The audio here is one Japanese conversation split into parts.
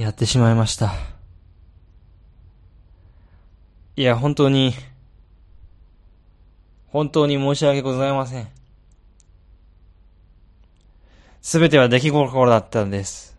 やってしまいました。いや、本当に、本当に申し訳ございません。すべては出来心だったんです。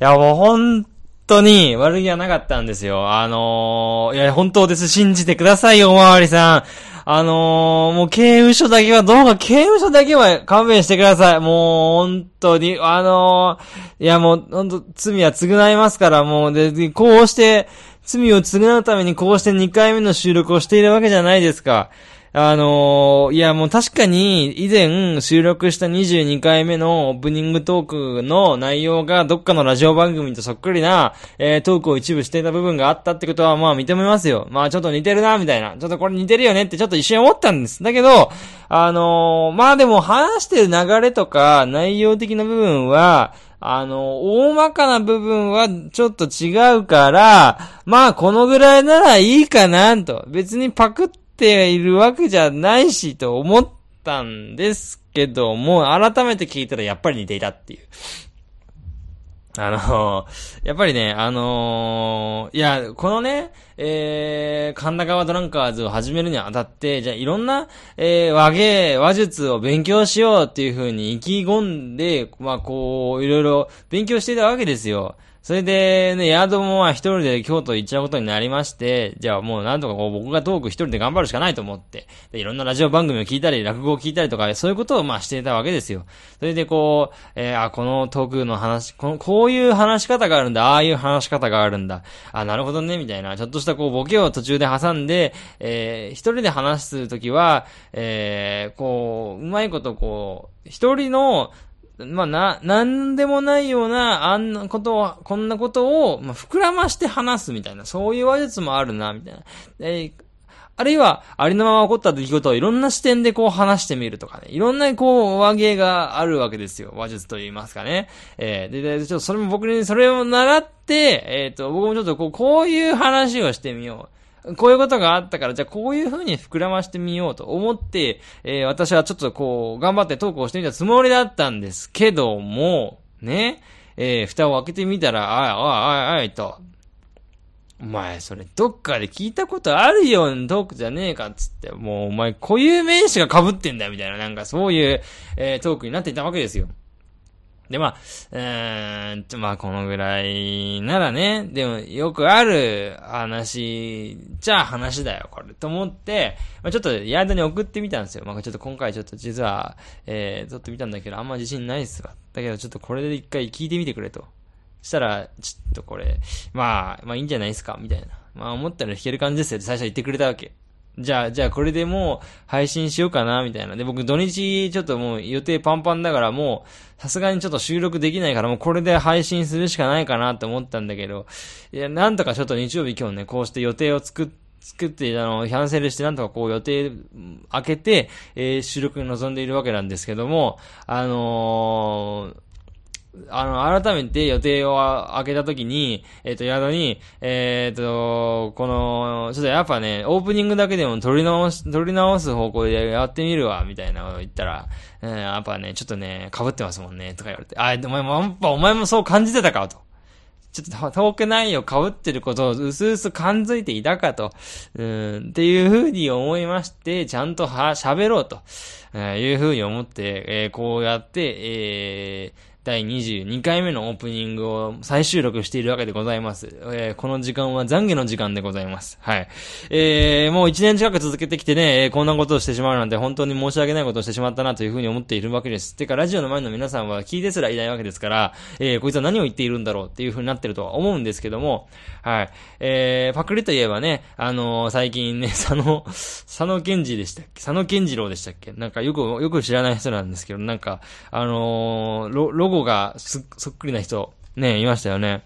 いや、もう本当に悪気はなかったんですよ。あのー、いや、本当です。信じてくださいよ、おまわりさん。あのー、もう刑務所だけは、どうか刑務所だけは勘弁してください。もう、本当に、あのー、いや、もう、本当罪は償いますから、もう、で、でこうして、罪を償うためにこうして2回目の収録をしているわけじゃないですか。あのーいやもう確かに以前収録した22回目のオープニングトークの内容がどっかのラジオ番組とそっくりな、えートークを一部していた部分があったってことはまあ認めますよ。まあちょっと似てるな、みたいな。ちょっとこれ似てるよねってちょっと一瞬思ったんです。だけど、あのーまあでも話してる流れとか内容的な部分は、あの、大まかな部分はちょっと違うから、まあこのぐらいならいいかなと。別にパクっているわけじゃないしと思ったんですけども、改めて聞いたらやっぱり似ていたっていう。あのやっぱりね、あのいや、このね、えー、神田川ドランカーズを始めるにあたって、じゃあいろんな、えー、和芸、話術を勉強しようっていう風に意気込んで、まあこう、いろいろ勉強していたわけですよ。それで、ね、ヤードもまあ一人で京都行っちゃうことになりまして、じゃあもうなんとかこう僕がトーク一人で頑張るしかないと思って、でいろんなラジオ番組を聞いたり、落語を聞いたりとか、そういうことをまあしていたわけですよ。それでこう、えーあ、このトークの話、この、こういう話し方があるんだ、ああいう話し方があるんだ、あ、なるほどね、みたいな、ちょっとしたこうボケを途中で挟んで、えー一人で話すときは、えーこう、うまいことこう、一人の、まあ、な、なんでもないような、あんなことを、こんなことを、まあ、膨らまして話すみたいな、そういう話術もあるな、みたいな。えあるいは、ありのまま起こった出来事をいろんな視点でこう話してみるとかね。いろんなこう、和芸があるわけですよ。話術と言いますかね。えーで、で、ちょっとそれも僕にそれを習って、えっ、と、僕もちょっとこう、こういう話をしてみよう。こういうことがあったから、じゃあこういう風に膨らましてみようと思って、えー私はちょっとこう、頑張ってトークをしてみたつもりだったんですけども、ね、えー蓋を開けてみたら、あい、あい、あい、あい、と、お前、それ、どっかで聞いたことあるようなトークじゃねえかつって、もう、お前、固有名詞が被ってんだよ、みたいな、なんか、そういう、えートークになっていたわけですよ。で、まあ、えーっと、まあ、このぐらいならね、でも、よくある話、じゃあ話だよ、これ、と思って、まあ、ちょっと、ヤードに送ってみたんですよ。まあ、ちょっと今回ちょっと実は、えー、撮ってみたんだけど、あんま自信ないっすわ。だけど、ちょっとこれで一回聞いてみてくれと。したら、ちょっとこれ、まあ、まあいいんじゃないですか、みたいな。まあ思ったら弾ける感じですよって最初言ってくれたわけ。じゃあ、じゃあこれでもう配信しようかな、みたいな。で、僕土日ちょっともう予定パンパンだからもう、さすがにちょっと収録できないからもうこれで配信するしかないかなって思ったんだけど、いや、なんとかちょっと日曜日今日ね、こうして予定を作っ作って、あの、キャンセルして、なんとかこう予定開けて、えー収録に臨んでいるわけなんですけども、あのーあの、改めて予定を開けたときに、えっ、と、宿に、えっ、と、この、ちょっとやっぱね、オープニングだけでも撮り直し、撮り直す方向でやってみるわ、みたいなことを言ったら、うん、やっぱね、ちょっとね、被ってますもんね、とか言われて、あ、お前も、お前もそう感じてたか、と。ちょっとトーク内容被ってることをうすうす感づいていたかと、うん、っていうふうに思いまして、ちゃんとは、喋ろうと、えーいうふうに思って、えーこうやって、えー第22回目のオープニングを再収録しているわけでございます。えーこの時間は懺悔の時間でございます。はい。えーもう1年近く続けてきてね、こんなことをしてしまうなんて本当に申し訳ないことをしてしまったなというふうに思っているわけです。てか、ラジオの前の皆さんは聞いてすらいないわけですから、えーこいつは何を言っているんだろうっていうふうになってるとは思うんですけども、はい。えーパクリといえばね、あのー最近ね、佐野、佐野健二でしたっけ？佐野健次郎でしたっけ？なんかよく、よく知らない人なんですけど、なんか、あのーロ、ロゴがすそっくりな人、ね、いましたよね。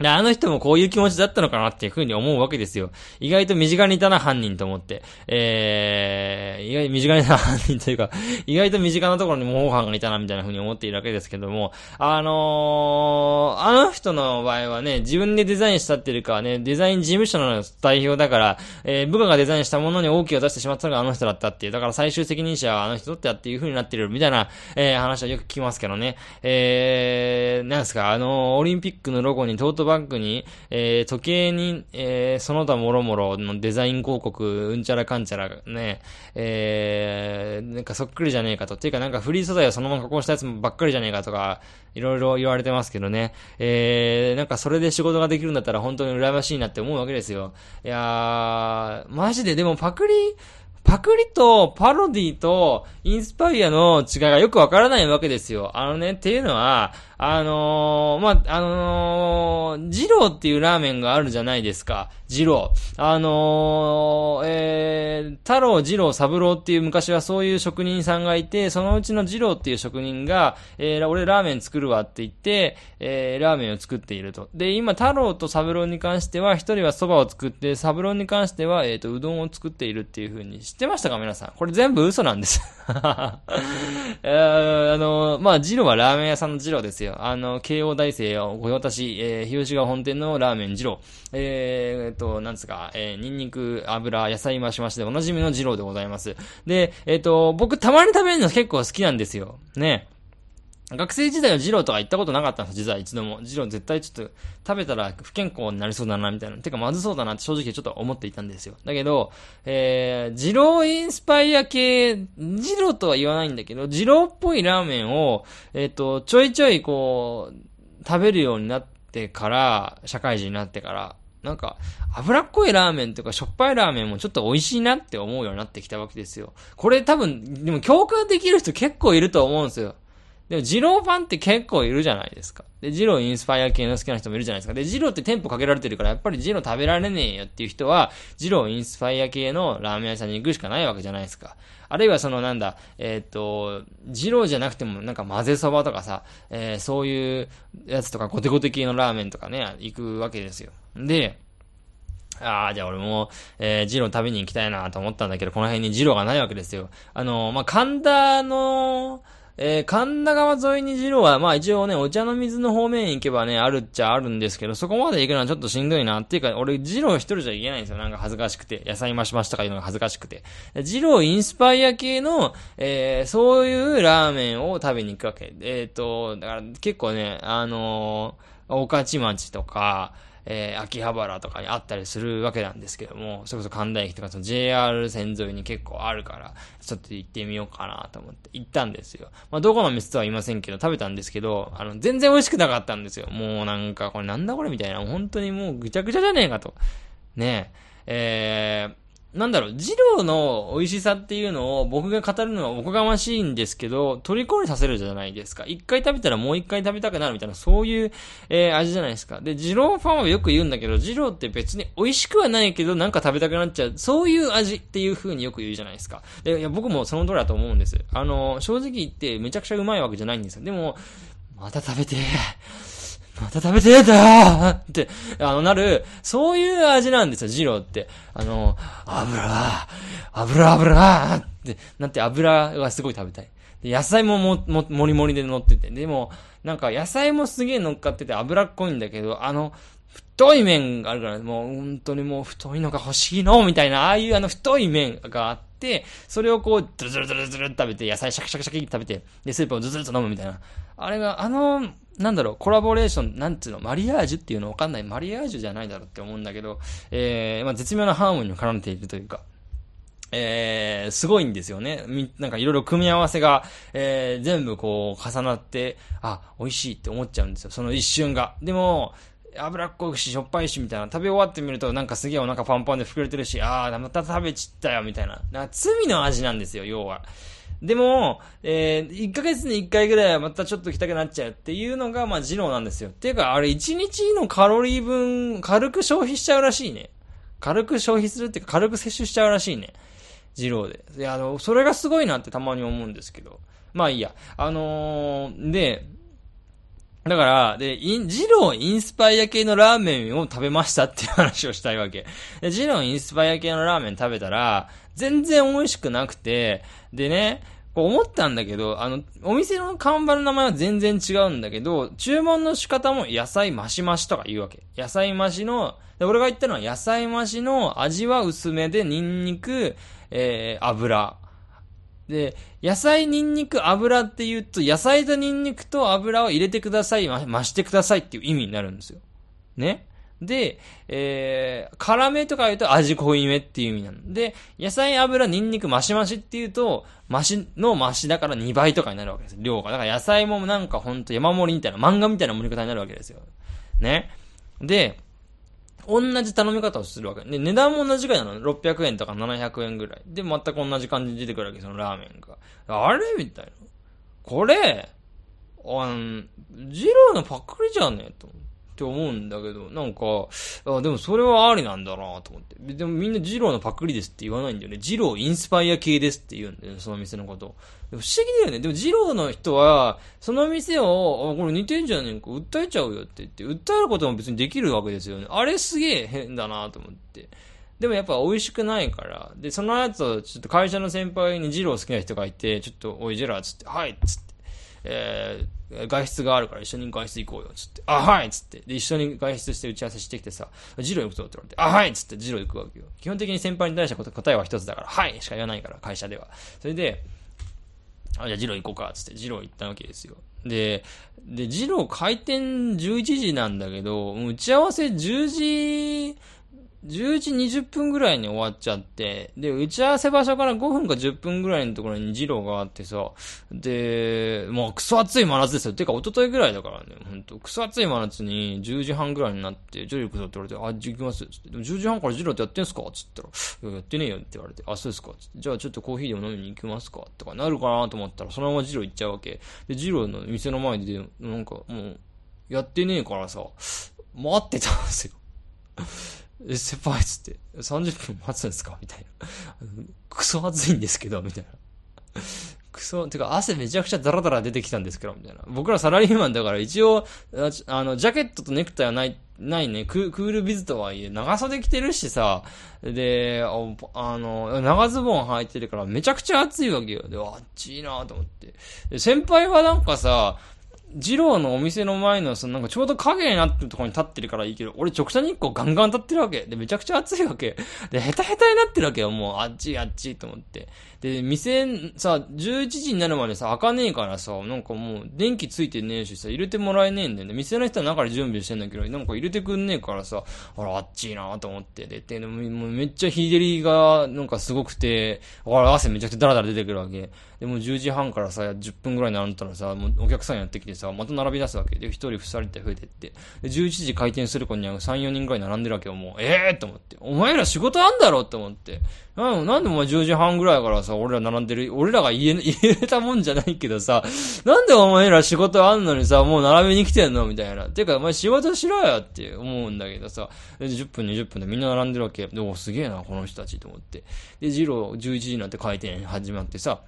で、あの人もこういう気持ちだったのかなっていうふうに思うわけですよ。意外と身近にいたな、犯人と思って。えー、意外身近にいたな犯人というか、意外と身近なところに模倣犯がいたな、みたいなふうに思っているわけですけども、あのー、あの人の場合はね、自分でデザインしたっていうかね、デザイン事務所の代表だから、えー、部下がデザインしたものに OK を出してしまったのがあの人だったっていう。だから最終責任者はあの人だったっていうふうになってるみたいな、えー、話はよく聞きますけどね。えー、なんですか、あのー、オリンピックのロゴにトートババッグに、えー、時計に、えー、その他もろもろのデザイン広告、うんちゃらかんちゃらね、えー、なんかそっくりじゃねえかと。っていうかなんかフリー素材をそのまま加工したやつばっかりじゃねえかとか、いろいろ言われてますけどね。えー、なんかそれで仕事ができるんだったら本当に羨ましいなって思うわけですよ。いやー、マジででもパクリ、パクリとパロディとインスパイアの違いがよくわからないわけですよ。あのね、っていうのは、あのー、まあ、あのー、ジローっていうラーメンがあるじゃないですか。ジロー。あのー、えー、太郎、ジロー、三郎っていう昔はそういう職人さんがいて、そのうちのジローっていう職人が、えー、俺ラーメン作るわって言って、えー、ラーメンを作っていると。で、今、太郎と三郎に関しては、一人は蕎麦を作って、三郎に関しては、えっ、ー、と、うどんを作っているっていう風に知ってましたか？皆さん。これ全部嘘なんです。えー、あのーまあ、ジローはラーメン屋さんのジローですよ。あの、慶応大生を御用達、えー、日吉川本店のラーメン二郎。えー、と、なんですか、えー、ニンニク、油、野菜増し増しでおなじみの二郎でございます。で、えっ、ー、と、僕たまに食べるの結構好きなんですよ。ね。学生時代はジローとか行ったことなかったんです実は一度も。ジロー絶対ちょっと食べたら不健康になりそうだな、みたいな。てかまずそうだなって正直ちょっと思っていたんですよ。だけど、えー、ジローインスパイア系、ジローとは言わないんだけど、ジローっぽいラーメンを、えっ、ー、と、ちょいちょいこう、食べるようになってから、社会人になってから、なんか、脂っこいラーメンとかしょっぱいラーメンもちょっと美味しいなって思うようになってきたわけですよ。これ多分、でも共感できる人結構いると思うんですよ。でも、ジローファンって結構いるじゃないですか。で、ジローインスパイア系の好きな人もいるじゃないですか。で、ジローって店舗かけられてるから、やっぱりジロー食べられねえよっていう人は、ジローインスパイア系のラーメン屋さんに行くしかないわけじゃないですか。あるいはそのなんだ、えっ、と、ジローじゃなくてもなんか混ぜそばとかさ、えー、そういうやつとかゴテゴテ系のラーメンとかね、行くわけですよ。で、ああ、じゃあ俺も、えー、ジロー食べに行きたいなと思ったんだけど、この辺にジローがないわけですよ。あの、まあ、神田の、えー、神田川沿いにジローは、まあ一応ね、お茶の水の方面行けばね、あるっちゃあるんですけど、そこまで行くのはちょっとしんどいな。っていうか、俺、ジロー一人じゃ行けないんですよ。なんか恥ずかしくて。野菜増しましたかいうのが恥ずかしくて。ジローインスパイア系の、えー、そういうラーメンを食べに行くわけ。えっ、ー、と、だから結構ね、あのー、御徒町とか、えー、秋葉原とかにあったりするわけなんですけども、それこそ神田駅とかその JR 線沿いに結構あるから、ちょっと行ってみようかなと思って行ったんですよ。まあ、どこの店とは言いませんけど、食べたんですけど、あの、全然美味しくなかったんですよ。もうなんか、これなんだこれみたいな、本当にもうぐちゃぐちゃじゃねえかと。ねえ、えー、なんだろう、二郎の美味しさっていうのを僕が語るのはおこがましいんですけど、虜にさせるじゃないですか。一回食べたらもう一回食べたくなるみたいな、そういう、えー、味じゃないですか。で、二郎ファンはよく言うんだけど、二郎って別に美味しくはないけど、なんか食べたくなっちゃう。そういう味っていう風によく言うじゃないですか。で、いや、僕もその通りだと思うんです。あの、正直言ってめちゃくちゃうまいわけじゃないんですよ。でも、また食べてまた食べてーだーって、あの、なる、そういう味なんですよ、ジローって。あの、油、油、油ってなって油がすごい食べたい。で、野菜もも、も、もりもりで乗ってて。でも、なんか野菜もすげえ乗っかってて油っこいんだけど、あの、太い麺があるから、もう本当にもう太いのが欲しいのみたいな、ああいうあの太い麺があって、それをこう、ズルズルズルズル食べて、野菜シャキシャキシャキ食べて、で、スープをズルズルと飲むみたいな。あれが、あの、なんだろう、コラボレーション、なんつうの、マリアージュっていうのわかんない。マリアージュじゃないだろうって思うんだけど、えー、まあ、絶妙なハーモニーを絡めているというか、えー、すごいんですよね。み、なんかいろいろ組み合わせが、えー、全部こう重なって、あ、美味しいって思っちゃうんですよ。その一瞬が。でも、脂っこいし、しょっぱいし、みたいな。食べ終わってみると、なんかすげえお腹パンパンで膨れてるし、あー、また食べちったよ、みたいな。な罪の味なんですよ、要は。でも、えー、1ヶ月に1回ぐらいはまたちょっと来たくなっちゃうっていうのが、まあ、二郎なんですよ。っていうか、あれ1日のカロリー分、軽く消費しちゃうらしいね。軽く消費するっていうか、軽く摂取しちゃうらしいね。二郎で。いや、あの、それがすごいなってたまに思うんですけど。まあいいや。あのー、で、だから、で、ジローインスパイア系のラーメンを食べましたっていう話をしたいわけ。で、ジローインスパイア系のラーメン食べたら、全然美味しくなくて、でね、こう思ったんだけど、あの、お店の看板の名前は全然違うんだけど、注文の仕方も野菜増し増しとか言うわけ。野菜増しの、で、俺が言ったのは野菜増しの味は薄めでニンニク、えー、油。で、野菜、ニンニク、油って言うと、野菜とニンニクと油を入れてください、増してくださいっていう意味になるんですよ。ね。で、えー、辛めとか言うと味濃いめっていう意味なの。で、野菜、油、ニンニク、増し増しって言うと、増しの増しだから2倍とかになるわけです。量が。だから野菜もなんかほんと山盛りみたいな、漫画みたいな盛り方になるわけですよ。ね。で、同じ頼み方をするわけ。で、値段も同じぐらいなの。600円とか700円ぐらい。で、全く同じ感じに出てくるわけ、そのラーメンが。あれ？みたいな。これ、あの、ジローのパックリじゃね？えと。って思うんだけど、なんか、あでもそれはありなんだなと思って。でもみんなジローのパクリですって言わないんだよね。ジローインスパイア系ですって言うんだよね、その店のこと。不思議だよね。でもジローの人は、その店を、あ、これ似てんじゃねえか、訴えちゃうよって言って、訴えることも別にできるわけですよね。あれすげえ変だなと思って。でもやっぱ美味しくないから。で、その後、ちょっと会社の先輩にジロー好きな人がいて、ちょっと、おい、ジェラーっつって、はいっつって、えー、外出があるから一緒に外出行こうよ、つって。あ、はいつって。で、一緒に外出して打ち合わせしてきてさ、ジロー行くぞって言われて、あ、はいつってジロー行くわけよ。基本的に先輩に対して答えは一つだから、はいしか言わないから、会社では。それで、あ、じゃあ、ジロー行こうか、つって、ジロー行ったわけですよ。で、で、ジロー開店11時なんだけど、打ち合わせ10時、10時20分ぐらいに終わっちゃって、で、打ち合わせ場所から5分か10分ぐらいのところにジローがあってさ、で、もうクソ暑い真夏ですよ。てか、一昨日ぐらいだからね、ほんと、クソ暑い真夏に10時半ぐらいになって、ジロー行くぞって言われて、あ、行きます。つって、でも10時半からジローってやってんすか？つったら、いや、やってねえよって言われて、あ、そうですかつって、じゃあちょっとコーヒーでも飲みに行きますか？とかなるかなと思ったら、そのままジロー行っちゃうわけ。で、ジローの店の前で、なんかもう、やってねえからさ、待ってたんですよ。え、先輩っつって、30分待つんですか？みたいな。クソ暑いんですけど、みたいな。クソ、てか汗めちゃくちゃダラダラ出てきたんですけど、みたいな。僕らサラリーマンだから一応、ああの、ジャケットとネクタイはない、ないね、ククールビズとはいえ、長袖着てるしさ、で、あの、長ズボン履いてるからめちゃくちゃ暑いわけよ。で、あっちいなと思って。で、先輩はなんかさ、二郎のお店の前の、そのなんかちょうど影になってるところに立ってるからいいけど、俺直射日光ガンガン立ってるわけ。で、めちゃくちゃ暑いわけ。で、ヘタヘタになってるわけよ。もう、あっちあっちと思って。で、店、さ、11時になるまでさ、開かねえからさ、なんかもう、電気ついてねえしさ、入れてもらえねえんだよね。店の人は中で準備してんだけど、なんか入れてくんねえからさ、あら、あっちいなと思って。で、で、もうめっちゃ日照りが、なんかすごくて、あら、汗めちゃくちゃダラダラ出てくるわけ。で、もう10時半からさ、10分ぐらいになったらさ、もうお客さんやってきてさ、また並び出すわけ。で、1人2人って増えてって。で、11時開店する子には3、4人ぐらい並んでるわけよ。もう、ええー、と思って。お前ら仕事あんだろって思って。なんなんでお前10時半ぐらいからさ、俺ら並んでる、俺らが言え、言えたもんじゃないけどさ、なんでお前ら仕事あんのにさ、もう並びに来てんの？みたいな。てか、お前仕事しろよって思うんだけどさ、10分、20分でみんな並んでるわけ。で、お、すげえな、この人たちと思って。で、ジロー11時になって回転始まってさ、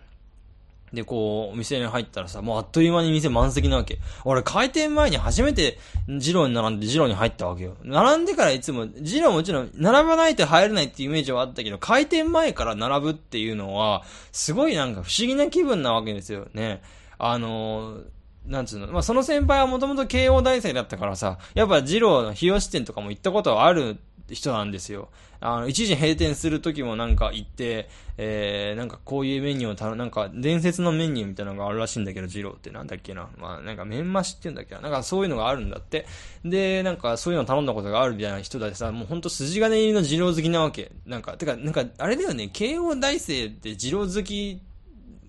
で、こう、お店に入ったらさ、もうあっという間に店満席なわけ。俺、開店前に初めて、ジローに並んでジローに入ったわけよ。並んでからいつも、ジローもちろん、並ばないと入れないっていうイメージはあったけど、開店前から並ぶっていうのは、すごいなんか不思議な気分なわけですよね。あのー、なんつうの、まあ、その先輩はもともと慶応大生だったからさ、やっぱジローの日吉店とかも行ったことはある人なんですよ。あの、一時閉店する時もなんか行って、えー、なんかこういうメニューをたなんか伝説のメニューみたいなのがあるらしいんだけど、ジローってなんだっけな。まあ、なんか麺増しって言うんだっけな。なんかそういうのがあるんだって。で、なんかそういうの頼んだことがあるみたいな人だってさ、もうほんと筋金入りのジロー好きなわけ。なんか、てか、なんか、あれだよね、慶応大生ってジロー好きって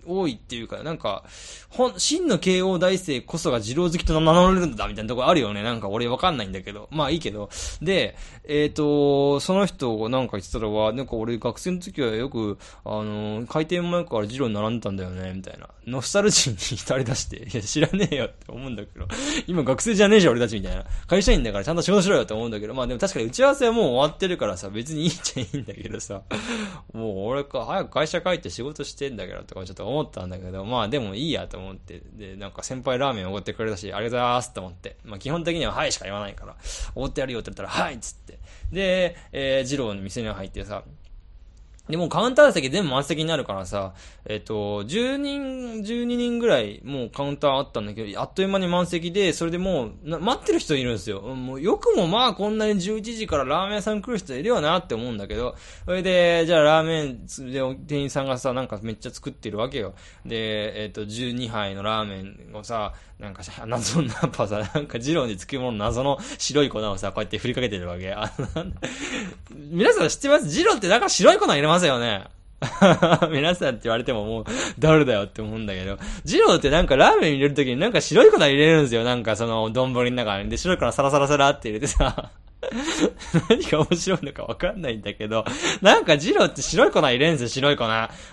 多いっていうか、なんか、ほん、真の慶応大生こそが二郎好きと名乗れるんだ、みたいなところあるよね。なんか俺わかんないんだけど。まあいいけど。で、えっ、ー、と、その人がなんか言ってたのは、なんか俺学生の時はよく、あの、開店前から二郎に並んでたんだよね、みたいな。ノスタルジーに浸り出して、いや知らねえよって思うんだけど、今学生じゃねえじゃん、俺たちみたいな。会社員だからちゃんと仕事しろよって思うんだけど、まあでも確かに打ち合わせはもう終わってるからさ、別にいいっちゃいいんだけどさ、もう俺か、早く会社帰って仕事してんだけどとかちょっと思思ったんだけど、まあでもいいやと思って、で、なんか先輩ラーメンおごってくれたし、ありがとうございますと思って、まあ基本的にははいしか言わないから、おごってやるよって言ったら、はいっつって。で、えー、二郎の店に入ってさ、で、もカウンター席全部満席になるからさ、えっ、と、10人、12人ぐらいもうカウンターあったんだけど、あっという間に満席で、それでもう、待ってる人いるんですよ。もうよくもまあこんなに11時からラーメン屋さん来る人いるよなって思うんだけど、それで、じゃあラーメンで店員さんがさ、なんかめっちゃ作ってるわけよ。で、えっ、と、12杯のラーメンをさ、なんかさ、謎の、やっぱさ、なんか、ジローにつきもの謎の白い粉をさ、こうやって振りかけてるわけ。あの、皆さん知ってます？ジローってなんか白い粉入れますよね 皆さんって言われてももう、誰だよって思うんだけど、ジローってなんかラーメン入れるときになんか白い粉入れるんですよ。なんかその、丼の中に。で、白い粉サラサラサラって入れてさ、何が面白いのかわかんないんだけど、なんかジローって白い粉入れんですよ、白い粉。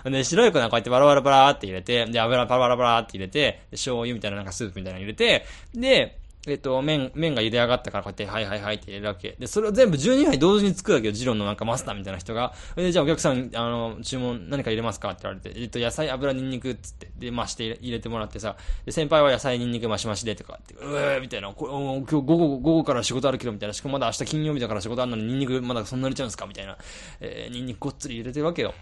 で、白い粉こうやってバラバラバラって入れて、で、油パラバラバラって入れて、醤油みたいななんかスープみたいなの入れて、で、えっと、麺、麺が茹で上がったからこうやって、はいはいはいって入れるわけ。で、それを全部12杯同時に作るわけよ。ジローのなんかマスターみたいな人が。で、じゃあお客さん、あの、注文何か入れますかって言われて、えっと、野菜、油、ニンニクっつって、で、増して入れてもらってさ、で、先輩は野菜、ニンニク増し増しでとかって、うーみたいな、こお今日午後、午後から仕事あるけどみたいな、しかもまだ明日金曜日だから仕事あるのにニンニクまだそんな入れちゃうんですか？みたいな、えー、ニンニクごっつり入れてるわけよ。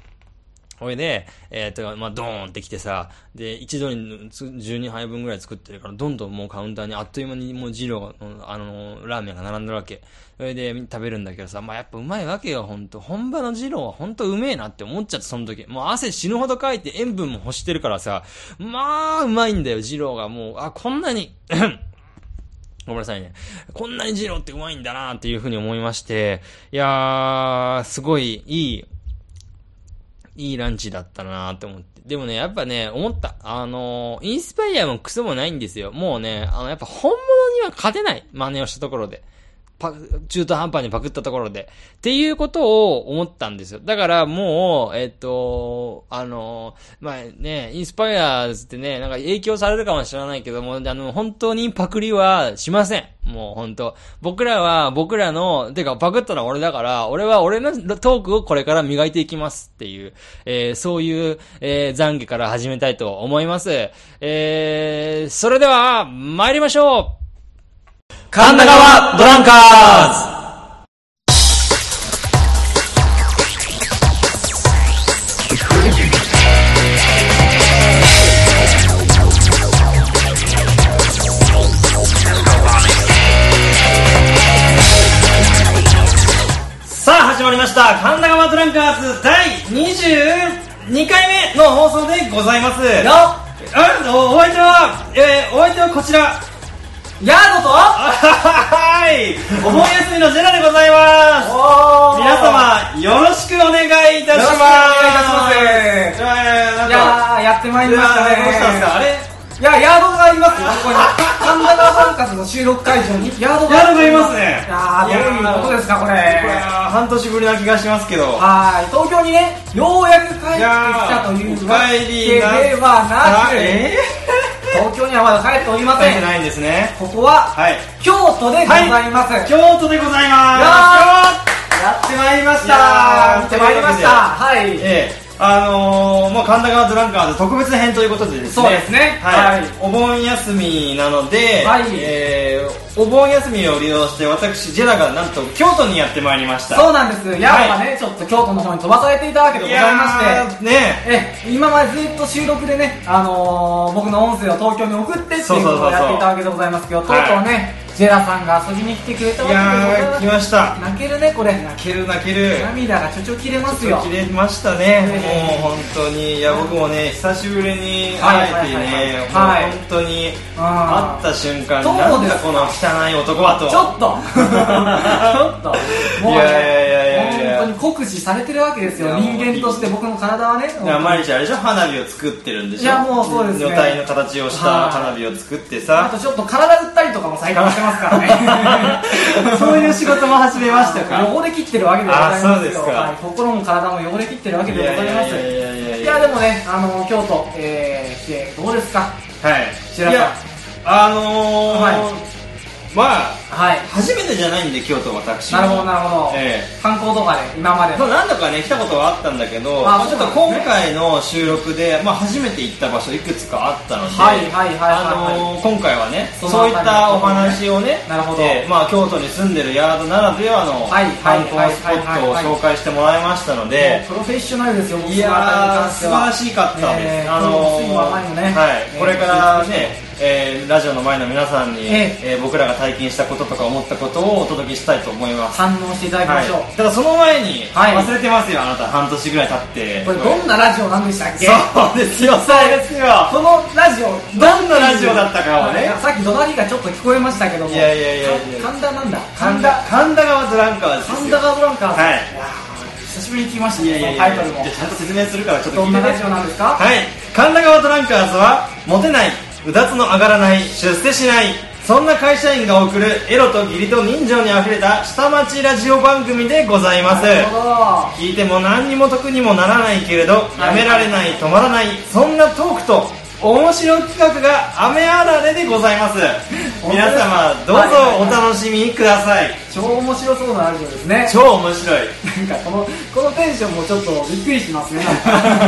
ほいで、えっ、と、まあ、ドーンってきてさ、で、一度につ12杯分ぐらい作ってるから、どんどんもうカウンターにあっという間にもうジローが、あの、ラーメンが並んでるわけ。それで食べるんだけどさ、まあ、やっぱうまいわけよ、ほんと。本場のジローはほんとうめえなって思っちゃって、その時。もう汗死ぬほどかいて塩分も欲してるからさ、まあ、うまいんだよ、ジローが。もう、あ、こんなに、ごめんなさいね。こんなにジローってうまいんだなっていうふうに思いまして、いやー、すごいいい、いいランチだったなぁと思って。でもね、やっぱね、思った。あのー、インスパイアもクソもないんですよ。もうね、あの、やっぱ本物には勝てない。真似をしたところで。パ、中途半端にパクったところで。っていうことを思ったんですよ。だからもう、えっと、あの、まあね、インスパイアーズってね、なんか影響されるかもしれないけども、あの、本当にパクリはしません。もう本当僕らは、僕らの、てかパクったのは俺だから、俺は俺のトークをこれから磨いていきますっていう、えー、そういう、えー、懺悔から始めたいと思います。えー、それでは、参りましょう神田川ドランカーズさあ、始まりました。神田川ドランカーズ第22回目の放送でございます。よあおお相手は、えー、お相手はこちら。ヤードとはい。お盆休みのジェラでございます。お皆様、よろしくお願いいたします。よろしくお願いいたします。いやいやってまいりましたね。あれ？いや、ヤードがいます。よ、ここに。神田川サンカスの収録会場に。ヤードが。いますね。いやー、どういうことですか、これ。半年ぶりな気がしますけど。はい。東京にね、ようやく帰ってきたというお帰りなではなく、え東京にはまだ帰っておりー、ません。てないんですねここは、はい京都でございます。京都でございやますやってまいりましいやーた。来てまいりました。はい。ええあのー、もう神田川ドランカーズ特別編ということでですね。そうですねはい。はいお盆休みなので、はいえー、お盆休みを利用して私、ジェラがなんと京都にやってまいりました。そうなんです。ヤードがね、ちょっと京都の方に飛ばされていたわけでございまして。ねえ今までずっと収録でね、あのー、僕の音声を東京に送ってっていうそうそうそうそうことをやっていたわけでございますけど、とうとうね、ジェラさんが遊びに来てくれたいや来ました。泣けるね、これ。泣ける泣ける。涙がちょちょ切れますよ。切れましたね、ねもう本当に、いや、僕もね、久しぶりに会えてね、はい本当に、あ会った瞬間、そうなんですだこの汚い男はと。ちょっと。ちょっと。もういやいやいや本当に酷使されてるわけですよ。人間として僕の体はね。毎日あれでしょ？花火を作ってるんでしょ？いやもうそうですね。女体の形をした花火を作ってあさとちょっと体打ったりとかも最近してますからね。そういう仕事も始めましたから汚れ切ってるわけでございますよ。すはい心も体も汚れ切ってるわけでございます。いやいやいやいやいいややでもね、あの京都、えー、来てどうですかはい白さんいやあのーはいまあはい。初めてじゃないんで京都私もなるほどなるほど、え観光とかで今までまあ、何度かね来たことはあったんだけどあまあ、ちょっと今回の収録で、まあ、初めて行った場所いくつかあったので、はいはいはいはいはい。あのー今回はねそういったお話をねなるほど。えーまあ、京都に住んでるヤードならではの観光スポットを紹介してもらいましたのでプロフェッショナルですよいやー素晴らしかったです、えーあのスイングは前にもね。はい。えーこれからね、えーラジオの前の皆さんに、え。えー僕らが体験したこととか思ったことをお届けしたいと思います。反応していただきましょう、はい、ただその前に、はい。忘れてますよあなた。半年ぐらい経って。これどんなラジオなんでしたっけ？そうですよ。そうですよ。このラジオどんなラジオだったかをね。さっき怒鳴りがちょっと聞こえましたけども。いやいやいや神田なんだ。神田神田。川ドランカーズですよ。神田川ブランカー。ズはい。久しぶりに聞きましたねいやいやいやタイトルも。ちゃんと説明するからちょっと聞いてね。どんなラジオなんですか？はい。神田川トランカーズはモテないうだつの上がらない出世しないそんな会社員が送るエロと義理と人情にあふれた下町ラジオ番組でございます。聞いても何にも得にもならないけれどやめられない止まらないそんなトークと面白企画が雨あられでございます。皆様どうぞお楽しみください。超面白そうなラジオですね。超面白い。なんかこのこのテンションもちょっとびっくりしますね。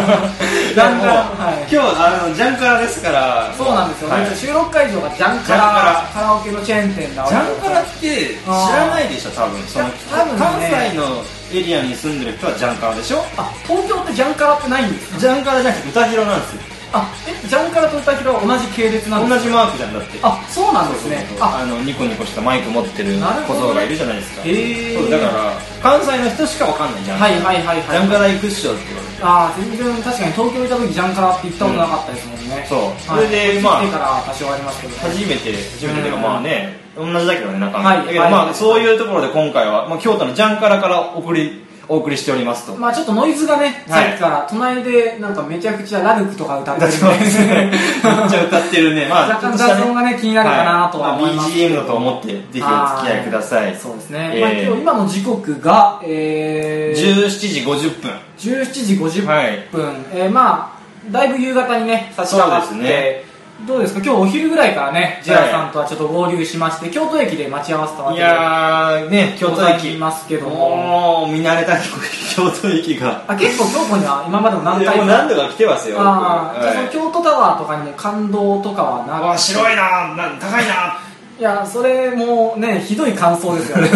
だんだんはい。今日あのジャンカラですから。そうなんですよ、はい。ね収録会場がジャンカラ。ラ。カラオケのチェーン店だジャンカラって知らないでしょ多分その多分ね。関西のエリアに住んでる人はジャンカラでしょ？あ東京ってジャンカラってないんですか？ジャンカラじゃなくて歌広なんですよあえジャンカラと歌広は同じ系列なんですか？同じマークじゃんだって。あそうなんですね。あ。あのニコニコしたマイク持ってるなるほどね。小僧がいるじゃないですか。へー。そうだから関西の人しかわかんないじゃんはいはいはいはい。ジャンカラ行くっしょって言われて。あー全然確かに東京いた時ジャンカラって行ったことなかったですもんね、そう。はい。それでまあから多少ありますけど初めて初めてというかまあね同じだけどね中身はいだけどはい。まあそういうところで今回はまあ京都のジャンカラから送りお送りしておりますと。まあちょっとノイズがね、はい。さっきから隣でなんかめちゃくちゃラルクとか歌ってるね。めっちゃ歌ってるね。まあ若干雑音がね気になるかなとは思います。はいまあ BGM だと思ってぜひお付き合いください。そうですね、えーまあ、今日今の時刻が、えー、17時50分。17時50分、はい。えーまあだいぶ夕方にね差し掛かって、そうですねどうですか？今日お昼ぐらいからねジェラさんとはちょっと合流しまして、京都駅で待ち合わせたわけいでやーね京都ござい駅ますけども。もう見慣れた京都駅が。あ結構京都には今までも何いや回かもう何度か来てますよ僕あーじゃあそのはい京都タワーとかにも感動とかはなわ白いなな高いないやそれもねひどい感想ですよね。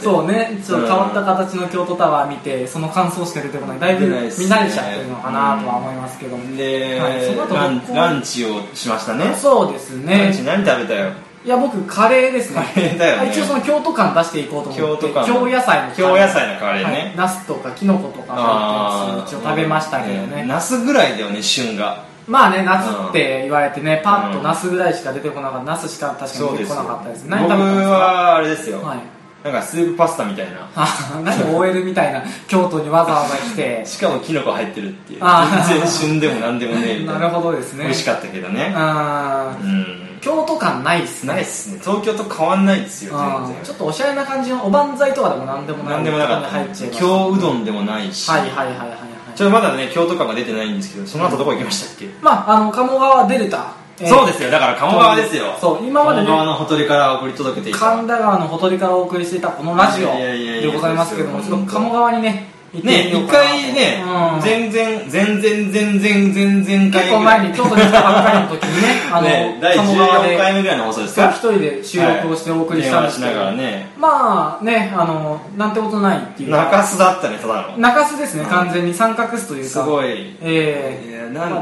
そうね。ちょっと変わった形の京都タワー見てその感想しか出てこない。だいぶ見慣れちゃってるのかなとは思いますけども、で、はい。その後ランランチをしましたね。そうですランねチ何食べたよ？いや僕カレーですね。カレーだよね。一応その京都感出していこうと思って京都感。京野菜の京野菜のカレーはい。ね、ナスとかキノコとか一応食べましたけどね。ナスぐらいだよね旬がまあね夏って言われてねパッとうんナスぐらいしか出てこなかった。ナスしか確かに出てこなかったです僕何食べたんですかはあれですよ、はい。なんかスープパスタみたいな。あ何 OL みたいな京都にわざわざ来て。しかもキノコ入ってるっていう。全然旬でも何でもねえみたいな。るほどですね。美味しかったけどね。あーうん。京都感ないっすね。ないっすね。東京と変わんないですよあ全ーちょっとおしゃれな感じのおばんざいとかでも何でもない。然何でもなかっ入っちゃいたます。京うどんでもないし、はいはいはいはいはいちょっとまだね京都感が出てないんですけどその後どこ行きましたっけ、まああの鴨川デルタ、えーそうですよ。だから鴨川ですよ。そう今までね鴨川のほとりから送り届けていた。神田川のほとりからお送りしていたこのラジオでございますけどもちょっと鴨川にねね一回ね、うん。全然全然全然全然結構前に京都に来たばっかりの時にねあの、ね第鴨川で14回目ぐらいの放送ですか？一人で収録をしてお送りしたんですけど、ねまあねあのなんてことないっていうか。中洲だったねただの。中洲ですね完全に。三角巣というか。すごい。ええ。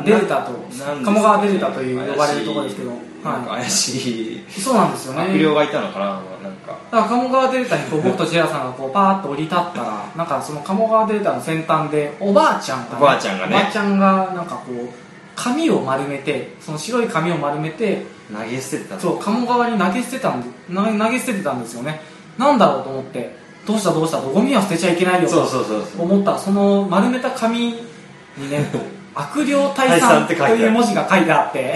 デルタと鴨川デルタという呼ばれるところですけど、はなんか怪しいい、そうなんですよね。悪霊がいたのかななんか。だから鴨川デルタにこう僕とジェラさんがこうパーッと降り立ったらなんかその鴨川デルタの先端でおばあちゃんが、おばあちゃんがね。おばあちゃんがなんかこう髪を丸めてその白い髪を丸めて投げ捨ててたの。そう鴨川に投げ捨てたんで投げ捨ててたんですよね。なんだろうと思ってどうしたどうしたとゴミは捨てちゃいけないよそうとそうそうそう。思った。らその丸めた紙にね 悪霊退散という文字が書いてあって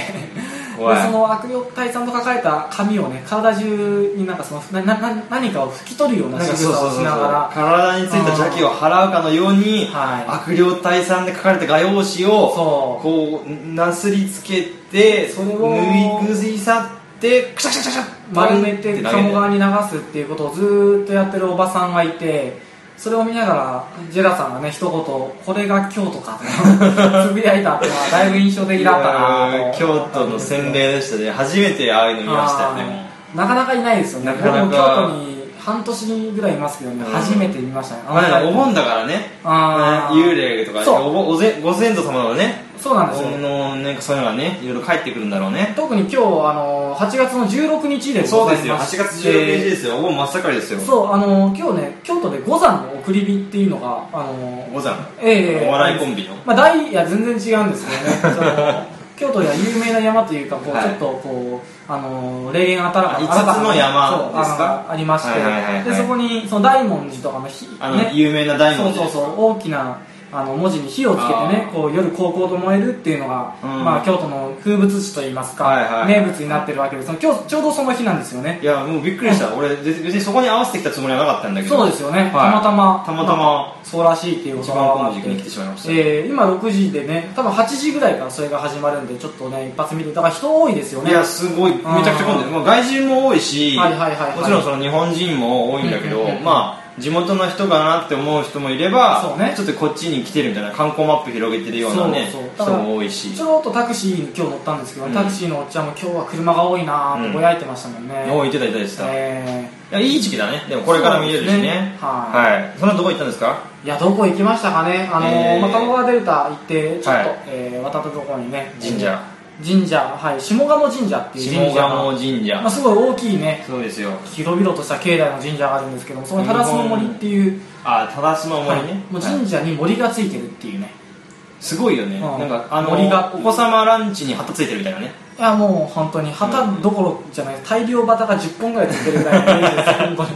でその悪霊退散と書かれた紙をね体中になんかそのななな何かを拭き取るような仕草をしながら。体についた邪気を払うかのように、はい。悪霊退散で書かれた画用紙をこうなすりつけてそれを縫い去ってくしゃくしゃくしゃくしゃ丸めて。鴨川に流すっていうことをずーっとやってるおばさんがいてそれを見ながらジェラさんがね一言これが京都かと。つぶやいたっていうのはだいぶ印象的だったなと。京都の洗礼でしたね。初めてああいうの見ましたよね。なかなかいないですよね。なかなか僕も京都に半年ぐらいいますけどね、うん。初めて見ましたね。まあねお盆だからね。幽霊とかそう。お盆おぜご先祖様のねそうなんですよ、のなんかそういうのがねいろいろ帰ってくるんだろうね。特に今日あの8月の16日でそうですよ。8ございま月して16日ですよ。お盆真っ盛りですよ。そうあの今日ね京都で五山の送り火っていうのがあの五山？ええお笑いコンビの？まあ大いや全然違うんですけどね 京都では有名な山というかこう、はい。ちょっとこうあの霊験あたらかあ五つの山ですか？ありまして、はいはいはいはい。でそこにその大文字とかの火あの、ね。有名な大文字そうそうそう大きなあの文字に火をつけてねこう夜高校と燃えるっていうのが、うん。まあ、京都の風物詩といいますか、はいはい名物になってるわけです。今日ちょうどその日なんですよね。いやもうびっくりした、俺別にそこに合わせてきたつもりはなかったんだけど。そうですよね、はい。たまたまたまたま。あそうらしいっていうこ一とが分かって番この時期に来てしまいました、えー今6時でね多分8時ぐらいからそれが始まるんでちょっとね一発見てだから人多いですよね。いやすごい。めちゃくちゃ混んでる、まあ、外人も多いし、はいはいはいはい。もちろんその日本人も多いんだけど、まあ地元の人かなって思う人もいればね。ちょっとこっちに来てるみたいな観光マップ広げてるようなねそう。そう人も多いし。ちょろっとタクシーに今日乗ったんですけど、うん。タクシーのおっちゃんも今日は車が多いなーってぼやいてましたもんね、多いてたいたでした、いえやいい時期だね。でもこれから見れるしね。ねはい。はい。その後どこ行ったんですか？ーいやどこ行きましたかね。あのー、えー。まあ、鴨川デルタ行ってちょっと、はい。えー渡ったところにね。神社神社はい下鴨神社っていう下神社神社、まあ、すごい大きいねそうですよ広々とした境内の神社があるんですけどもその忠須の森っていう、あ忠須の森ね、はい。もう神社に森がついてるっていうね。すごいよね、うん。なんかあの森がお子様ランチに旗ついてるみたいなねいやもう本当に旗どころじゃない大量旗が10本ぐらいついてるぐらいのイメージです本当に。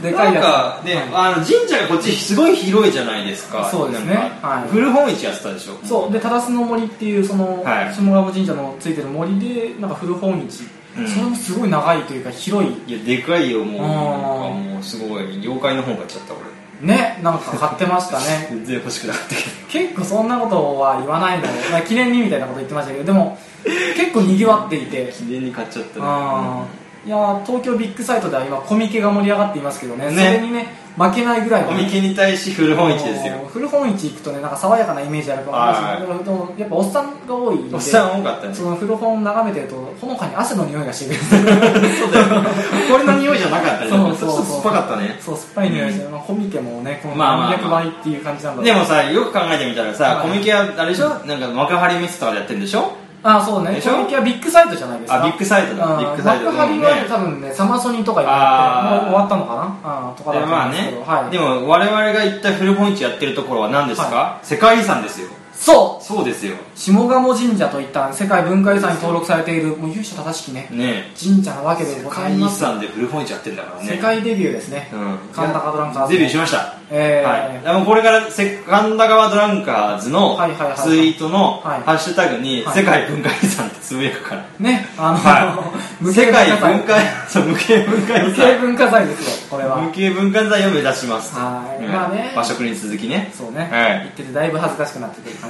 でかいやつ。なんかで、はい。あの神社がこっちすごい広いじゃないですか。そうですね。はい。古本市やってたでしょそう。で忠須の森っていうその、はい。下鴨神社のついてる森でなんか古本市、うん。それもすごい長いというか広い。いやでかいよもう。あーなんかもうすごい。妖怪の本買っちゃった俺ねなんか買ってましたね。全然欲しくなかったけ結構そんなことは言わないので、まあ、記念にみたいなこと言ってましたけどでも結構にぎわっていて。ど 記念に買っちゃったねいやー東京ビッグサイトでは今コミケが盛り上がっていますけどね。ね。それにね負けないぐらいのコミケに対し古本市ですよ。古本市行くとねなんか爽やかなイメージあるかもしれない。はい。ですけどやっぱおっさんが多いんで。おっさん多かったね。その古本眺めてるとほのかに汗の匂いがしてくる。そうだよこれの匂いじゃなかったね。そうそうそう。酸っぱかったね。そう酸っぱい匂いして、まあ、コミケもねこのまあまあまあ。何百倍っていう感じなんだでもさよく考えてみたらさ、はい。コミケはあれでしょ？なんか幕張メッセとかでやってるんでしょ？ああそうね。でしょ？コミケはビッグサイトじゃないですか。あビッグサイトだ。うん。ビッグサイト幕張は多分ねサマソニとか今やってもう終わったのかな？とかだとでまあね思うんですけど、はい、でも我々が行った古本市やってるところは何ですか、は世界遺産ですよそう。そうですよ。下鴨神社といった世界文化遺産に登録されているもう由緒正しきねね神社なわけで世ござい界遺ます産で古本市やってんだからね。世界デビューですね、うん。神田川ドランカーズデビューしました。えー。はい、これからせ神田川ドランカーズのツイートのはい。ハッシュタグにはい。世界文化遺産ってつぶやくから、ねあの、は無形世界文化財。文化そう無形文化遺無形産文化財ですよこれは。無形文化財を目指しますはい。うんまあね。和食に続きね。そうね、はい。言っててだいぶ恥ずかしくなってくる感じ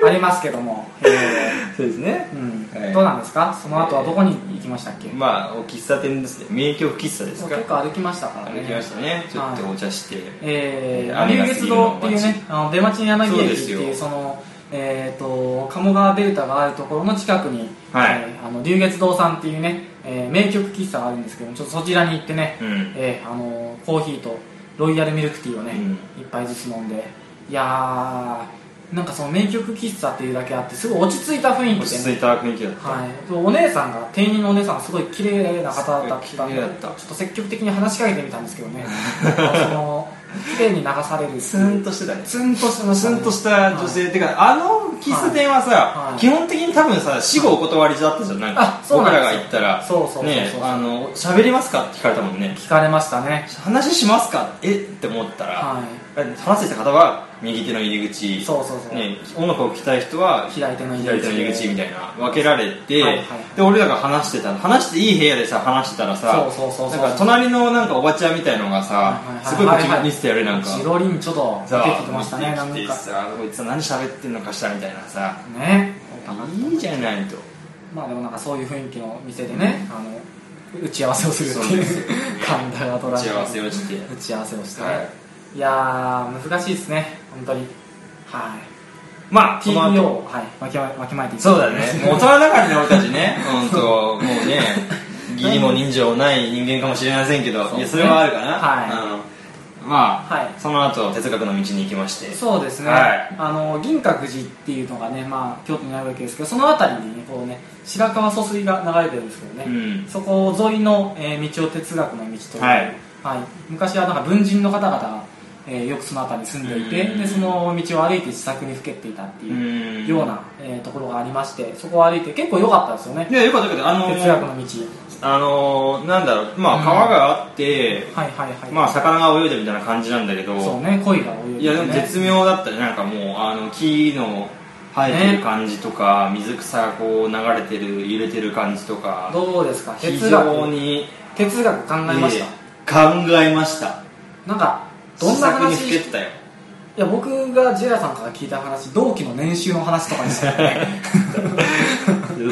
がありますけども、えそうですね。ーうん。はいどうなんですか？その後はどこに行きましたっけ、まあお喫茶店ですね。名曲喫茶ですか？結構歩きましたからね。歩きましたね。ちょっとお茶して、えー、雨が過ぎるの龍月堂っていうねあの出町柳駅っていうそのえー、と鴨川デルタがあるところの近くに、はい。えーあの龍月堂さんっていうね、えー名曲喫茶があるんですけどちょっとそちらに行ってね、うん。えーあのコーヒーとロイヤルミルクティーをね、うん。一杯ずつ飲んで。いやーなんかその名曲喫茶っていうだけあってすごい落ち着いた雰囲気でね。落ち着いた雰囲気だった、はい、お姉さんが店員のお姉さんがすごい綺麗な方だった。んでちょっと積極的に話しかけてみたんですけどね。その綺麗に流される。ツンとしてたね。ツンとしたね。ツンとした女性、てかあの喫茶店はさ、はい。基本的に多分さ死後お断りだったじゃんなんかあそう僕らが行ったら。そうそうそうねあの喋りますか？って聞かれたもんね。聞かれましたね。話しますか？え？って思ったら、は話してた方は右手の入り口。そうそうそう。ね、音楽を聴きたい人は左手の入り口。入り口みたいな分けられて、はいはい。で俺らが話してた話していい部屋でさ話してたらさそうそうそうそう。なんか隣のなんかおばちゃんみたいのがさ、はいはいすごいこっち見せてやるなんか、ジロリンちょっとさ出てきてましたねなんか。さこいつは何喋ってんのかしらみたいなさ。ね。いいじゃないと。まあでもなんかそういう雰囲気の店でね、あの打ち合わせをするっていう神田 がドラ打ち合わせをして。打ち合わせをして。ね、、はいやー難しいですね本当に。はい。まあその TPO 後を、はい、わきまわきまえていく。そうだね。もう大人だからね俺たちね。本当 もうね義理も人情もない人間かもしれませんけど、いやそれはあるかな。はい。うん、まあ、はい。その後哲学の道に行きまして。そうですね、はい。あの銀閣寺っていうのがね、まあ、京都にあるわけですけどその辺りにねこうね白川疎水が流れてるんですけどね、うん。そこ沿いの、えー道を哲学の道という、はい。はい。昔はなんか文人の方々が、えーよくその辺りに住んでいて、うん。でその道を歩いて自作にふけっていたっていううん。ような、えーところがありましてそこを歩いて結構良かったですよね。いやよかったよかった。あのー哲学の道。あのー、なんだろう。まあうん。川があって、はいはいはい、まあ魚が泳いでるみたいな感じなんだけどそうね恋が泳いでいやでも絶妙だったね。なんかもうあの木の生えてる感じとか、水草がこう流れてる揺れてる感じとかどうですか？非哲常学に哲学考えました、ええ考えました。なんかどんな話ふけてたよ。いや僕がジェラさんから聞いた話同期の年収の話とかにしたよね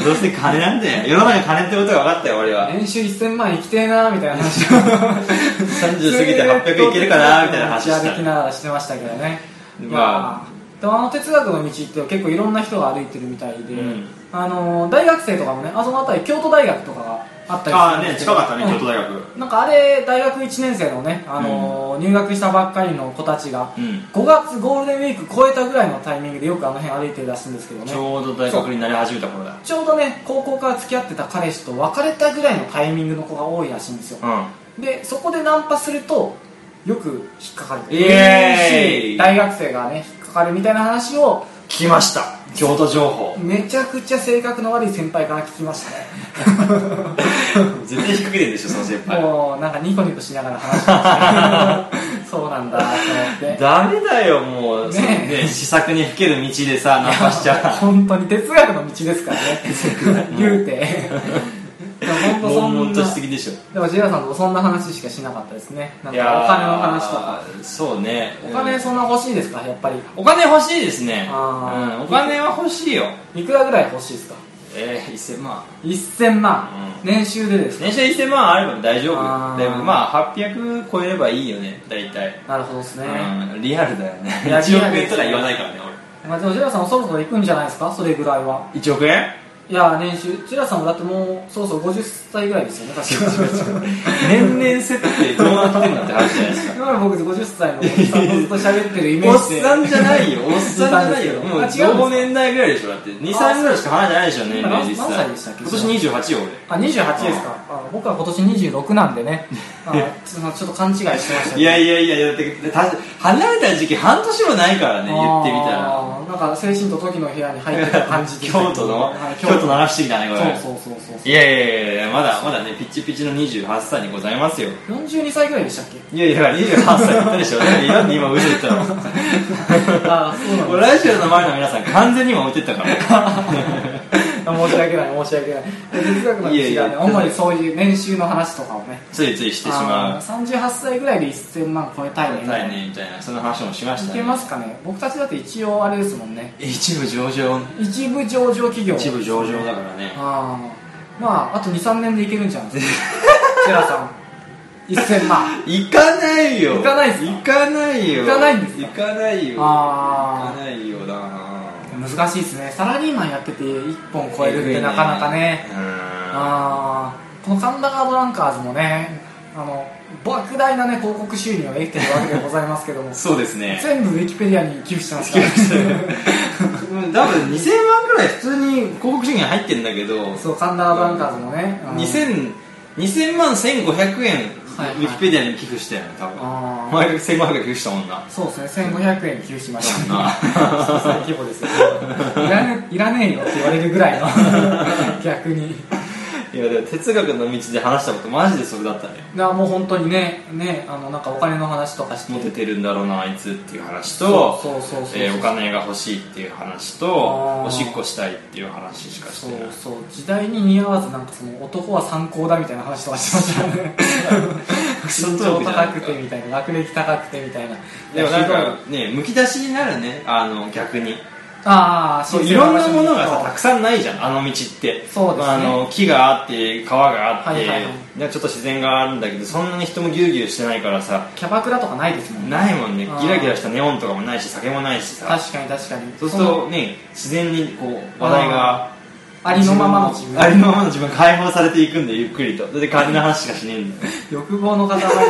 どうせ金なんだよ世の中に金ってことが分かったよ俺は。年収1000万生きてえなみたいな話を。30過ぎて800いけるかなみたいな話した。歩きながらしてましたけどね。まいやでもあの哲学の道って結構いろんな人が歩いてるみたいで、うん。あの大学生とかもねあその辺り京都大学とかがあったりああね近かったねうん。京都大学。なんかあれ大学1年生のね、あの入学したばっかりの子たちがうん。5月ゴールデンウィーク超えたぐらいのタイミングでよくあの辺歩いてるらしいんですけどね。ちょうど大学になり始めた頃だ。ちょうどね高校から付き合ってた彼氏と別れたぐらいのタイミングの子が多いらしいんですよ。うん。でそこでナンパするとよく引っかかる。イエー。イ大学生がね引っかかるみたいな話を聞きました京都情報。めちゃくちゃ性格の悪い先輩から聞きましたね。絶対引っ掛けてるでしょその先輩。もうなんかニコニコしながら話してました そうなんだと思って。ダメだよもう。ねねね試作にふける道でさナンパしちゃ本当に哲学の道ですからね。言うて 本当そ悶々んなとしすぎでしょでもジェラさんとそんな話しかしなかったですね。なんかお金の話とか。そうね。お金そんな欲しいですか？やっぱり。お金欲しいですね。あー。うん。お金は欲しいよ。いくらぐらい欲しいですか？えー、1000万。1000万、う年収でですか？年収1000万あれば大丈夫。あー。でもまあ800超えればいいよね。大体。なるほどですね、うん。リアルだよね。いや1億円とか言わないからねまあ、でもジェラさんもそろそろ行くんじゃないですか？それぐらいは。俺1億円？いや年収ジェラさんもだってもうそろそろ50歳ぐらいですよね確か年々設定どうなってんのって話じゃないですか。今の僕50歳のおじさんとずっと喋ってるイメおっージで。さんじゃないよ。おっさんじゃないよ。もうあ違うんですか同年代ぐらいでしょ。だって23ぐらいしか離れてないでしょ。年齢実際何歳。でしたっけ？今年28よあ28ですか。あ僕は今年26なんでね。あちょっと勘違いしてました俺いやいやいやだってた離れた時期半年もないからね言ってみたらなんか精神と時の部屋に入ってた感じで 京都の？はい京都。の話してきたねこれそうそうそうそういやいやいやいやまだまだねピッチピチの28歳にございますよ。42歳ぐらいでしたっけ？いやいや28歳言ったでしょ。なんで今嘘言ったの？ああそうなんこれ ラジオの前の皆さん完全に今言ってたから 申し訳ない申し訳ない。で哲学の道がねいやいや主にそういう年収の話とかをね。ついついしてしまう。あー38歳ぐらいで1000万超えたいね。みたいなたいねみたいな。その話もしましたね。いけますかね。僕たちだって一応あれですもんね。一部上場。一部上場企業。一部上場だからね。ああまああと23年でいけるんじゃないですか。セラさん。1000万。行かないよ。行かないっすか？行かないよ。行かないんですか？行かないよ。あ行かないよな難しいですね。サラリーマンやってて1本超えるってなかなかね。うん。あー。この神田ガードランカーズもねあの莫大なね広告収入を得てるわけでございますけども。そうですね。全部ウィキペディアに寄付してますから、うん多分2000万ぐらい普通に広告収入入ってるんだけどそう神田ガードランカーズもね、あの2000 2000万1500円はいはい。ウィキペディアに寄付したよね多分。前1500円寄付したもんな。そうですね1500円寄付しました。な最規模ですよ。いらねいらねえよって言われるぐらいの。逆にいやでも哲学の道で話したことマジでそれだったねだからもう本当にねねあのなんかお金の話とかして。モテてるんだろうなあいつっていう話そうとそうそうそう。えーお金が欲しいっていう話とあー。おしっこしたいっていう話しかしそうてない。そう時代に似合わずなんかその男は参考だみたいな話とかしてましたよね。身長高くてみたいな学歴高くてみたいな。でもなんいやかねむき出しになるねあの逆にああそういろんなものがさたくさんないじゃんあの道って。そうですね。あの木があって川があって、はいはいはい。でちょっと自然があるんだけどそんなに人もぎゅうぎゅうしてないからさキャバクラとかないですもんね。ないもんね。ギラギラしたネオンとかもないし酒もないしさ。確かに確かに。そうするとね自然にこう話題がありのままの自分。ありのままの自分が解放されていくんでゆっくりと。で金の話しかしねえんだよ。欲望の塊ですね。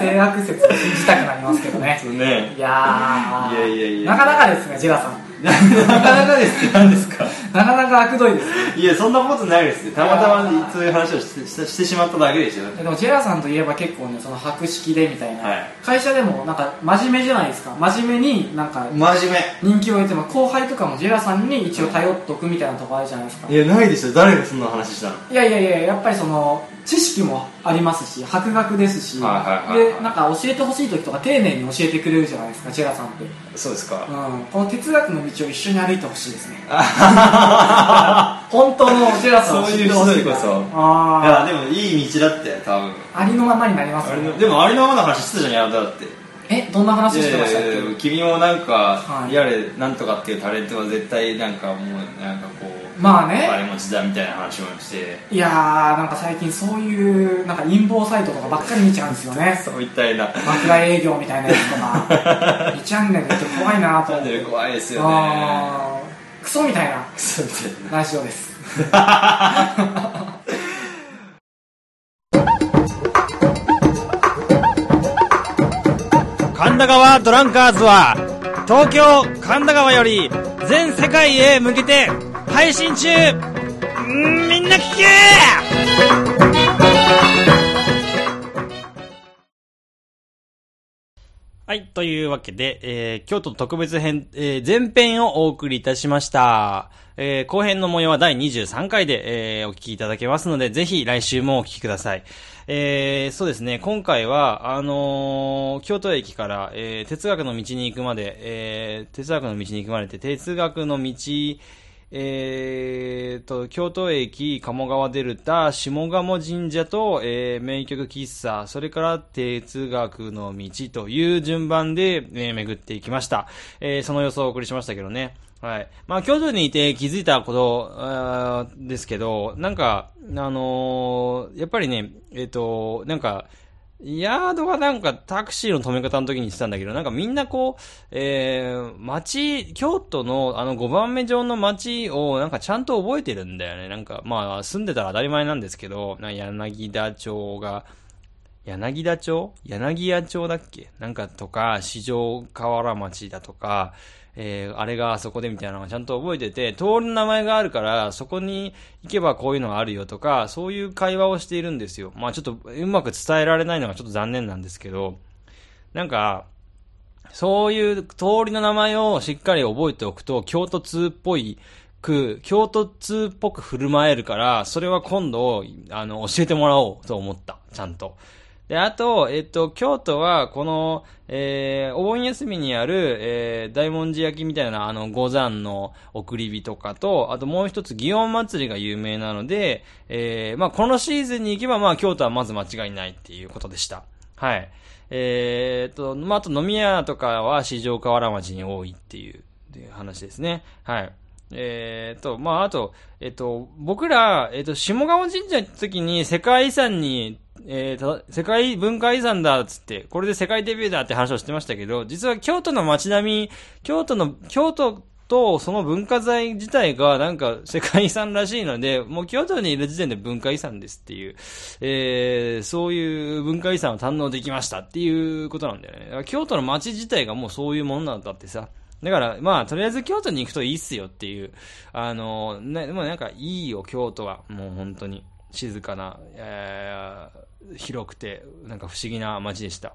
性悪説を信じたくなりますけどね。ね。いやー。いやいやいや。なかなかですねジェラさんなかなかですって何ですかなかなか悪どいです。ねいやそんなことないです。よたまたまそういう話をしてしてしまっただけですよでもジェラさんといえば結構ねその博識でみたいな、はい。会社でもなんか真面目じゃないですか。真面目になんか真面人気を得ても後輩とかもジェラさんに一応頼っとくみたいなとこあるじゃないですか。目いやないですよ誰がそんな話したの？いやいやいややっぱりその知識もありますし博学ですし、はいはいはいはい。でなんか教えてほしい時とか丁寧に教えてくれるじゃないですかジェラさんって、そうですか。うん、この哲学の道を一緒に歩いてほしいですね。本当のジェラさんを知ってほしいそういう人こそ。あいやでもいい道だって多分。あありのままになりますねのでもありのままの話してたじゃんやだってえどんな話してましたっけ？君もなんか、はい。やれなんとかっていうタレントは絶対なんかもうなんかこうまあね。お金持ちだみたいな話もして。いやーなんか最近そういうなんか陰謀サイトとかばっかり見ちゃうんですよね。そういったような枕営業みたいなやつとか。2チャンネルって怖いなと思って。チャンネル怖いですよね。クソみたいなそうだよねラジオです 神田川ドランカーズは東京神田川より全世界へ向けて配信中。みんな聞け！はい。というわけで、えー、京都特別編、えー、前編をお送りいたしました。えー、後編の模様は第23回で、えー、お聞きいただけますので、ぜひ来週もお聞きください。えー、そうですね、今回は、あのー京都駅から、えー、哲学の道に行くまで、えー、哲学の道に行くまでって、哲学の道、えーと、京都駅、鴨川デルタ、下鴨神社と、えー、名曲喫茶、それから哲学の道という順番で、えー巡っていきました。えーその予想をお送りしましたけどね。はい。まあ、京都にいて気づいたこと、ですけど、なんか、あのーやっぱりね、えっ、と、なんか、ヤードがなんかタクシーの止め方の時に言ってたんだけど、なんかみんなこう、えー、街、京都のあの5番目上の街をなんかちゃんと覚えてるんだよね。なんかまあ住んでたら当たり前なんですけど、な柳田町が、柳田町？柳屋町だっけ？なんかとか、四条河原町だとか、えー、あれがあそこでみたいなのがちゃんと覚えてて、通りの名前があるから、そこに行けばこういうのがあるよとか、そういう会話をしているんですよ。まあちょっとうまく伝えられないのがちょっと残念なんですけど、なんか、そういう通りの名前をしっかり覚えておくと、京都通っぽいく、京都通っぽく振る舞えるから、それは今度、あの、教えてもらおうと思った。ちゃんと。で、あと、えっと、京都は、この、えー、お盆休みにある、えー、大文字焼きみたいな、あの、五山の送り火とかと、あともう一つ、祇園祭りが有名なので、えー、まあ、このシーズンに行けば、まあ、京都はまず間違いないっていうことでした。はい。えーっと、まあ、あと飲み屋とかは四条河原町に多いっていうっていう話ですね。はい。えーと、まあ、あと、えっと、僕ら、えっと、下鴨神社行った時に世界遺産に、えー、た世界文化遺産だっつって、これで世界デビューだって話をしてましたけど、実は京都の街並み、京都の、京都とその文化財自体がなんか世界遺産らしいので、もう京都にいる時点で文化遺産ですっていう、えー、そういう文化遺産を堪能できましたっていうことなんだよね。京都の街自体がもうそういうものなんだってさ。だから、まあ、とりあえず京都に行くといいっすよっていう。あの、ね、でもなんかいいよ、京都は。もう本当に。静かな、えー、広くて、なんか不思議な街でした。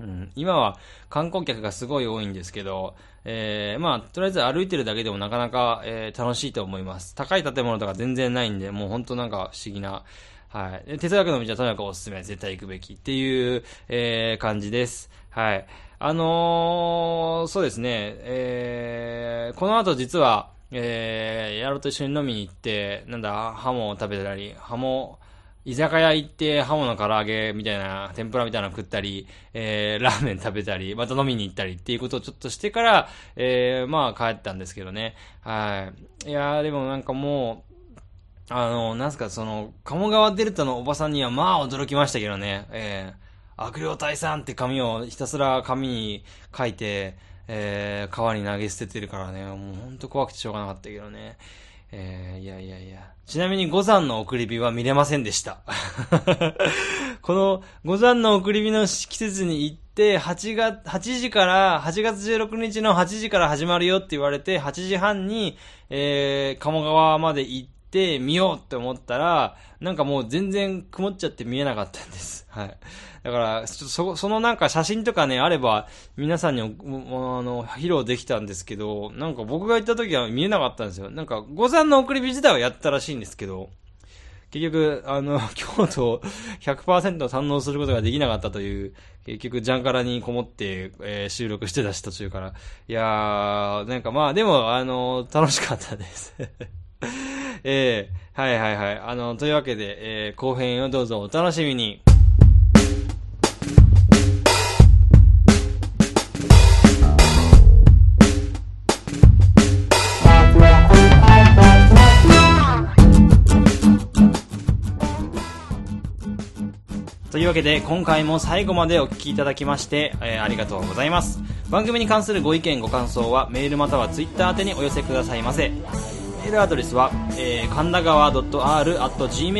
うん、今は観光客がすごい多いんですけど、えー、まあ、とりあえず歩いてるだけでもなかなか、えー、楽しいと思います。高い建物とか全然ないんで、もう本当なんか不思議な、はい。で哲学の道はとにかくおすすめ、絶対行くべきっていう、えー、感じです。はい。あのー、そうですね、えー、この後実は、えー、やろと一緒に飲みに行って、なんだ、ハモを食べたり、ハモ、居酒屋行ってハモの唐揚げみたいな、天ぷらみたいなの食ったり、えー、ラーメン食べたり、また飲みに行ったりっていうことをちょっとしてから、えー、まあ帰ったんですけどね。はい。いやー、でもなんかもう、あの、なんすか、その、鴨川デルタのおばさんにはまあ驚きましたけどね。えー、悪霊退散って紙をひたすら紙に書いて、えー、川に投げ捨ててるからね、もうほんと怖くてしょうがなかったけどね。えー、いやいやいや。ちなみに五山の送り火は見れませんでした。この五山の送り火の季節に行って、8月、8時から、8月16日の8時から始まるよって言われて、8時半に、えー、鴨川まで行って見ようって思ったら、なんかもう全然曇っちゃって見えなかったんです。はい。だから、そ、そのなんか写真とかね、あれば、皆さんに、あの、披露できたんですけど、なんか僕が行った時は見えなかったんですよ。なんか、五山の送り火自体はやったらしいんですけど、結局、あの、京都を100%堪能することができなかったという、結局、ジャンカラにこもって、えー、収録してたし途中から。いやー、なんかまあ、でも、あの、楽しかったです えー、はいはいはい。あの、というわけで、えー、後編をどうぞお楽しみに。いうわけで今回も最後までお聴きいただきまして、えー、ありがとうございます。番組に関するご意見ご感想はメールまたはツイッター宛てにお寄せくださいませ。メールアドレスは、えー、神田川 .r.gmail.com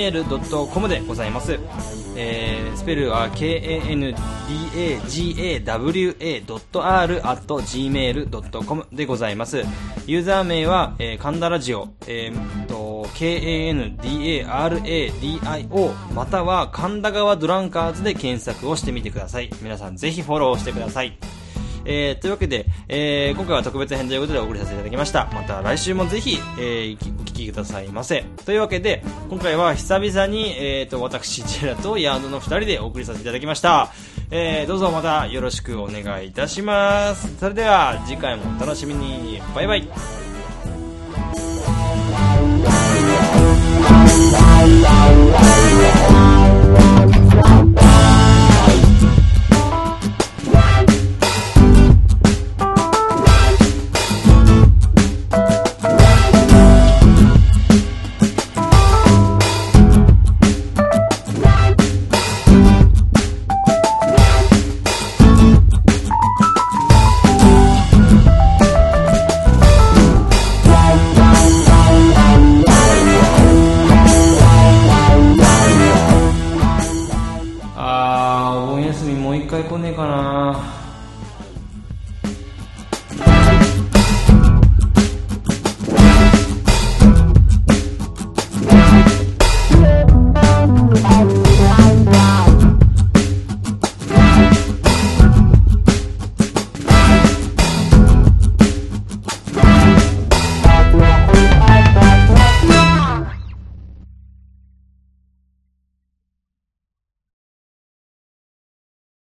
でございます。えー、スペルは kandagawa.r.gmail.com でございます。ユーザー名は、えー、神田ラジオ、えー、と、kandaradio または神田川ドランカーズで検索をしてみてください。皆さんぜひフォローしてください。えー、というわけで、えー、今回は特別編ということでお送りさせていただきました。また来週もぜひ、えー、お聞きくださいませ。というわけで、今回は久々に、えーと、私、ジェラとヤードの二人でお送りさせていただきました。えー、どうぞまたよろしくお願いいたします。それでは、次回もお楽しみに。バイバイ。